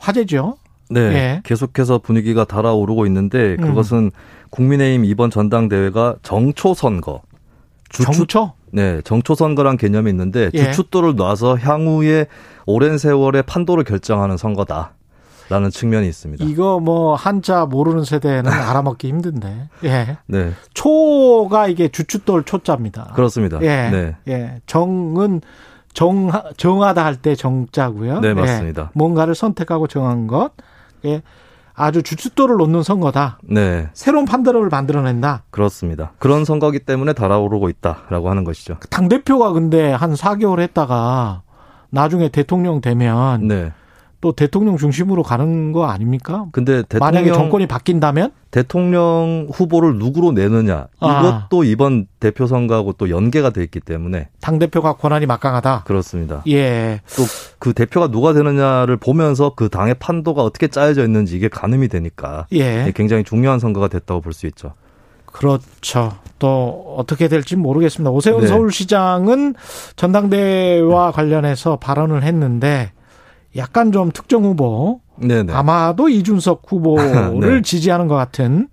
화제죠. 네. 예. 계속해서 분위기가 달아오르고 있는데 음. 그것은 국민의힘 이번 전당대회가 정초 선거. 정초? 네, 정초 선거란 개념이 있는데 예. 주춧돌을 놔서 향후에 오랜 세월의 판도를 결정하는 선거다. 라는 측면이 있습니다. 이거 뭐 한자 모르는 세대는 알아먹기 힘든데. 예. 네, 초가 이게 주춧돌 초자입니다. 그렇습니다. 예. 네. 예. 정은 정 정하다 할 때 정자고요. 네, 예. 맞습니다. 뭔가를 선택하고 정한 것. 예. 아주 주춧돌을 놓는 선거다. 네, 새로운 판도를 만들어낸다. 그렇습니다. 그런 선거기 때문에 달아오르고 있다라고 하는 것이죠. 당 대표가 근데 한 4개월 했다가 나중에 대통령 되면 네. 또 대통령 중심으로 가는 거 아닙니까? 근데 만약에 대통령 정권이 바뀐다면 대통령 후보를 누구로 내느냐 아. 이것도 이번 대표 선거하고 또 연계가 돼 있기 때문에 당 대표가 권한이 막강하다. 그렇습니다. 예. 또 그 대표가 누가 되느냐를 보면서 그 당의 판도가 어떻게 짜여져 있는지 이게 가늠이 되니까 예. 굉장히 중요한 선거가 됐다고 볼 수 있죠. 그렇죠. 또 어떻게 될지 모르겠습니다. 오세훈 네. 서울시장은 전당대회와 관련해서 발언을 했는데 약간 좀 특정 후보 네네. 아마도 이준석 후보를 네. 지지하는 것 같은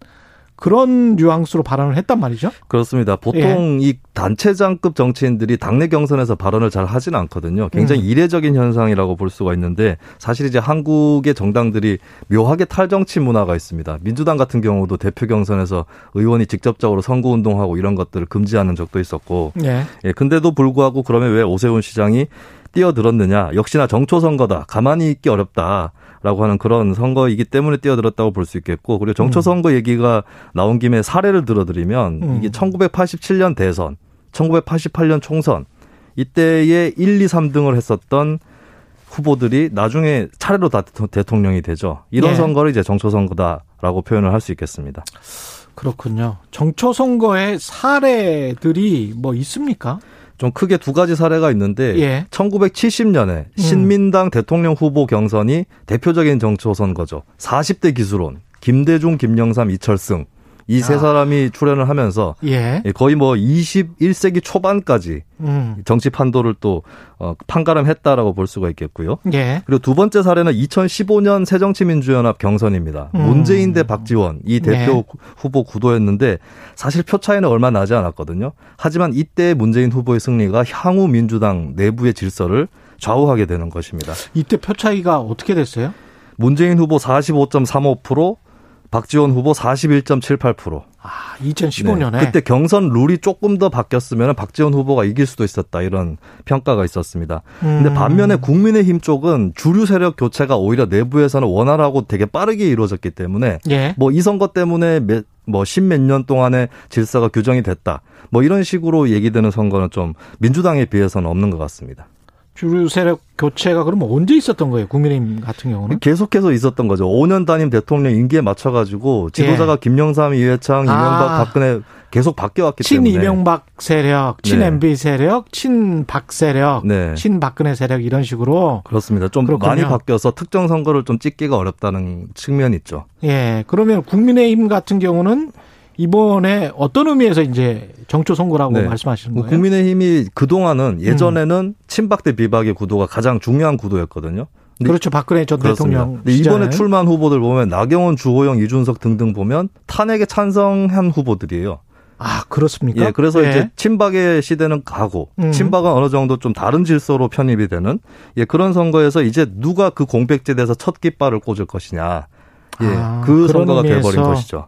그런 뉘앙스로 발언을 했단 말이죠. 그렇습니다. 보통 예. 이 단체장급 정치인들이 당내 경선에서 발언을 잘 하지는 않거든요. 굉장히 음. 이례적인 현상이라고 볼 수가 있는데 사실 이제 한국의 정당들이 묘하게 탈정치 문화가 있습니다. 민주당 같은 경우도 대표 경선에서 의원이 직접적으로 선거 운동하고 이런 것들을 금지하는 적도 있었고 예. 예, 근데도 불구하고 그러면 왜 오세훈 시장이 뛰어들었느냐? 역시나 정초 선거다. 가만히 있기 어렵다. 라고 하는 그런 선거이기 때문에 뛰어들었다고 볼 수 있겠고, 그리고 정초 선거 얘기가 나온 김에 사례를 들어드리면, 음. 이게 1987년 대선, 1988년 총선, 이때에 1, 2, 3등을 했었던 후보들이 나중에 차례로 다 대통령이 되죠. 이런 예. 선거를 이제 정초 선거다라고 표현을 할 수 있겠습니다. 그렇군요. 정초 선거의 사례들이 뭐 있습니까? 좀 크게 두 가지 사례가 있는데 예. 1970년에 신민당 대통령 후보 경선이 대표적인 정초 선거죠. 40대 기수론 김대중, 김영삼, 이철승 이세 아. 사람이 출연을 하면서 예. 예, 거의 뭐 21세기 초반까지 음. 정치 판도를 또 어, 판가름했다라고 볼 수가 있겠고요. 예. 그리고 두 번째 사례는 2015년 새정치민주연합 경선입니다. 음. 문재인 대 박지원 이 대표 네. 후보 구도였는데 사실 표 차이는 얼마 나지 않았거든요. 하지만 이때 문재인 후보의 승리가 향후 민주당 내부의 질서를 좌우하게 되는 것입니다. 이때 표 차이가 어떻게 됐어요? 문재인 후보 45.35%, 박지원 후보 41.78%. 아, 2015년에 그때 경선 룰이 조금 더 바뀌었으면 박지원 후보가 이길 수도 있었다 이런 평가가 있었습니다. 근데 음. 반면에 국민의힘 쪽은 주류 세력 교체가 오히려 내부에서는 원활하고 되게 빠르게 이루어졌기 때문에 예. 뭐이 선거 때문에 몇, 뭐 십몇 년 동안의 질서가 규정이 됐다. 뭐 이런 식으로 얘기되는 선거는 좀 민주당에 비해서는 없는 것 같습니다. 주류 세력 교체가 그러면 언제 있었던 거예요? 국민의힘 같은 경우는? 계속해서 있었던 거죠. 5년 단임 대통령 임기에 맞춰 가지고 지도자가 김영삼, 이회창, 이명박, 아. 박근혜 계속 바뀌어왔기 때문에 친 이명박 세력, 친 네. MB 세력, 친 박 세력, 네. 친 박근혜 세력 이런 식으로 그렇습니다. 좀 그렇군요. 많이 바뀌어서 특정 선거를 좀 찍기가 어렵다는 측면이 있죠. 예. 그러면 국민의힘 같은 경우는 이번에 어떤 의미에서 이제 정초 선거라고 네. 말씀하시는 뭐 거예요? 국민의힘이 그동안은 예전에는 음. 친박 대 비박의 구도가 가장 중요한 구도였거든요. 그렇죠. 박근혜 전 그렇습니다. 대통령 이번에. 출마한 후보들 보면 나경원, 주호영, 이준석 등등 보면 탄핵에 찬성한 후보들이에요. 아 그렇습니까? 예, 그래서 예. 이제 친박의 시대는 가고 음. 친박은 어느 정도 좀 다른 질서로 편입이 되는 예, 그런 선거에서 이제 누가 그 공백지대에서 첫 깃발을 꽂을 것이냐. 예, 아, 그 선거가 돼버린 것이죠.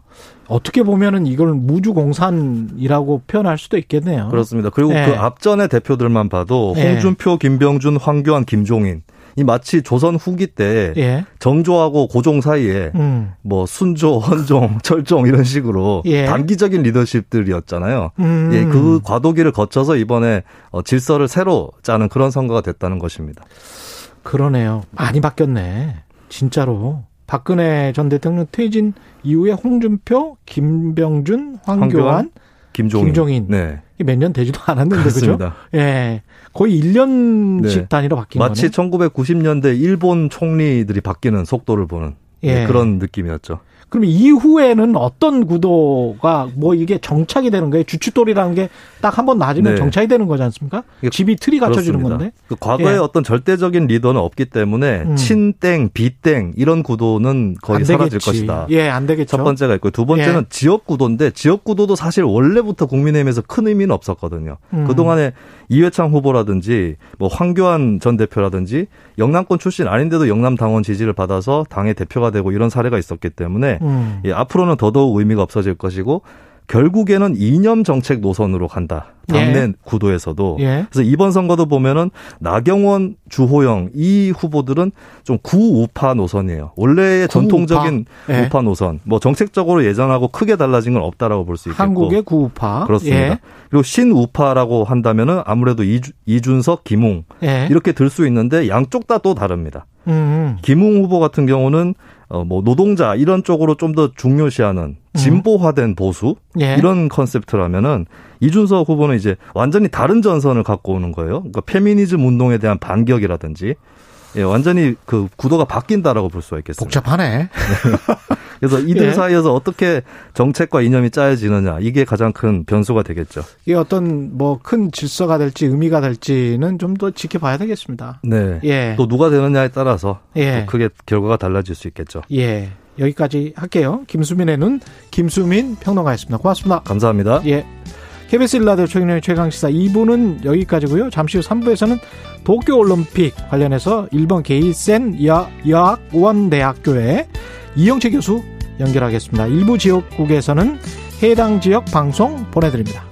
어떻게 보면은 이걸 무주공산이라고 표현할 수도 있겠네요. 그렇습니다. 그리고 예. 그 앞전의 대표들만 봐도 예. 홍준표, 김병준, 황교안, 김종인 이 마치 조선 후기 때 예. 정조하고 고종 사이에 음. 뭐 순조, 헌종, 철종 이런 식으로 예. 단기적인 리더십들이었잖아요. 음. 예, 그 과도기를 거쳐서 이번에 어, 질서를 새로 짜는 그런 선거가 됐다는 것입니다. 그러네요. 많이 바뀌었네. 진짜로 박근혜 전 대통령 퇴진 이후에 홍준표, 김병준, 황교안, 황교안, 김종인. 김종인. 네. 몇년 되지도 않았는데 그죠? 예. 거의 1년씩 네. 단위로 바뀐 마치 거네. 1990년대 일본 총리들이 바뀌는 속도를 보는 예. 네, 그런 느낌이었죠. 그럼 이후에는 어떤 구도가 뭐 이게 정착이 되는 거예요? 주춧돌이라는 게 딱 한 번 낮으면 네. 정착이 되는 거지 않습니까? 집이 틀이 갖춰지는. 건데. 그 과거에 예. 어떤 절대적인 리더는 없기 때문에 음. 친땡, 비땡 이런 구도는 거의 안 사라질. 것이다. 예, 안 되겠죠. 첫 번째가 있고 두 번째는 예. 지역 구도인데 지역 구도도 사실 원래부터 국민의힘에서 큰 의미는 없었거든요. 음. 그동안에 이회창 후보라든지 뭐 황교안 전 대표라든지 영남권 출신 아닌데도 영남 당원 지지를 받아서 당의 대표가 되고 이런 사례가 있었기 때문에 음. 예, 앞으로는 더더욱 의미가 없어질 것이고 결국에는 이념 정책 노선으로 간다. 당내 예. 구도에서도. 예. 그래서 이번 선거도 보면은 나경원, 주호영 이 후보들은 좀 구우파 노선이에요. 원래의. 전통적인 예. 우파 노선. 뭐 정책적으로 예전하고 크게 달라진 건 없다라고 볼 수 있겠고. 한국의 구우파. 그렇습니다. 예. 그리고 신우파라고 한다면은 아무래도 이주, 이준석, 김웅 예. 이렇게 들 수 있는데 양쪽 다 또 다릅니다. 음. 김웅 후보 같은 경우는 어 뭐 노동자 이런 쪽으로 좀 더 중요시하는 진보화된 보수 예. 이런 컨셉트라면은 이준석 후보는 이제 완전히 다른 전선을 갖고 오는 거예요. 그러니까 페미니즘 운동에 대한 반격이라든지 예, 완전히 그 구도가 바뀐다라고 볼 수가 있겠습니다. 복잡하네. 그래서 이들 예. 사이에서 어떻게 정책과 이념이 짜여지느냐 이게 가장 큰 변수가 되겠죠. 이게 어떤 뭐 큰 질서가 될지 의미가 될지는 좀 더 지켜봐야 되겠습니다. 네. 예. 또 누가 되느냐에 따라서 예. 또 크게 결과가 달라질 수 있겠죠. 예. 여기까지 할게요. 김수민의 눈, 김수민 평론가였습니다. 고맙습니다. 감사합니다. 예. KBS 일라디오 최경영의 최강시사 2부는 여기까지고요. 잠시 후 3부에서는 도쿄올림픽 관련해서 일본 게이센 여, 여학원대학교의 이영채 교수 연결하겠습니다. 일부 지역국에서는 해당 지역 방송 보내드립니다.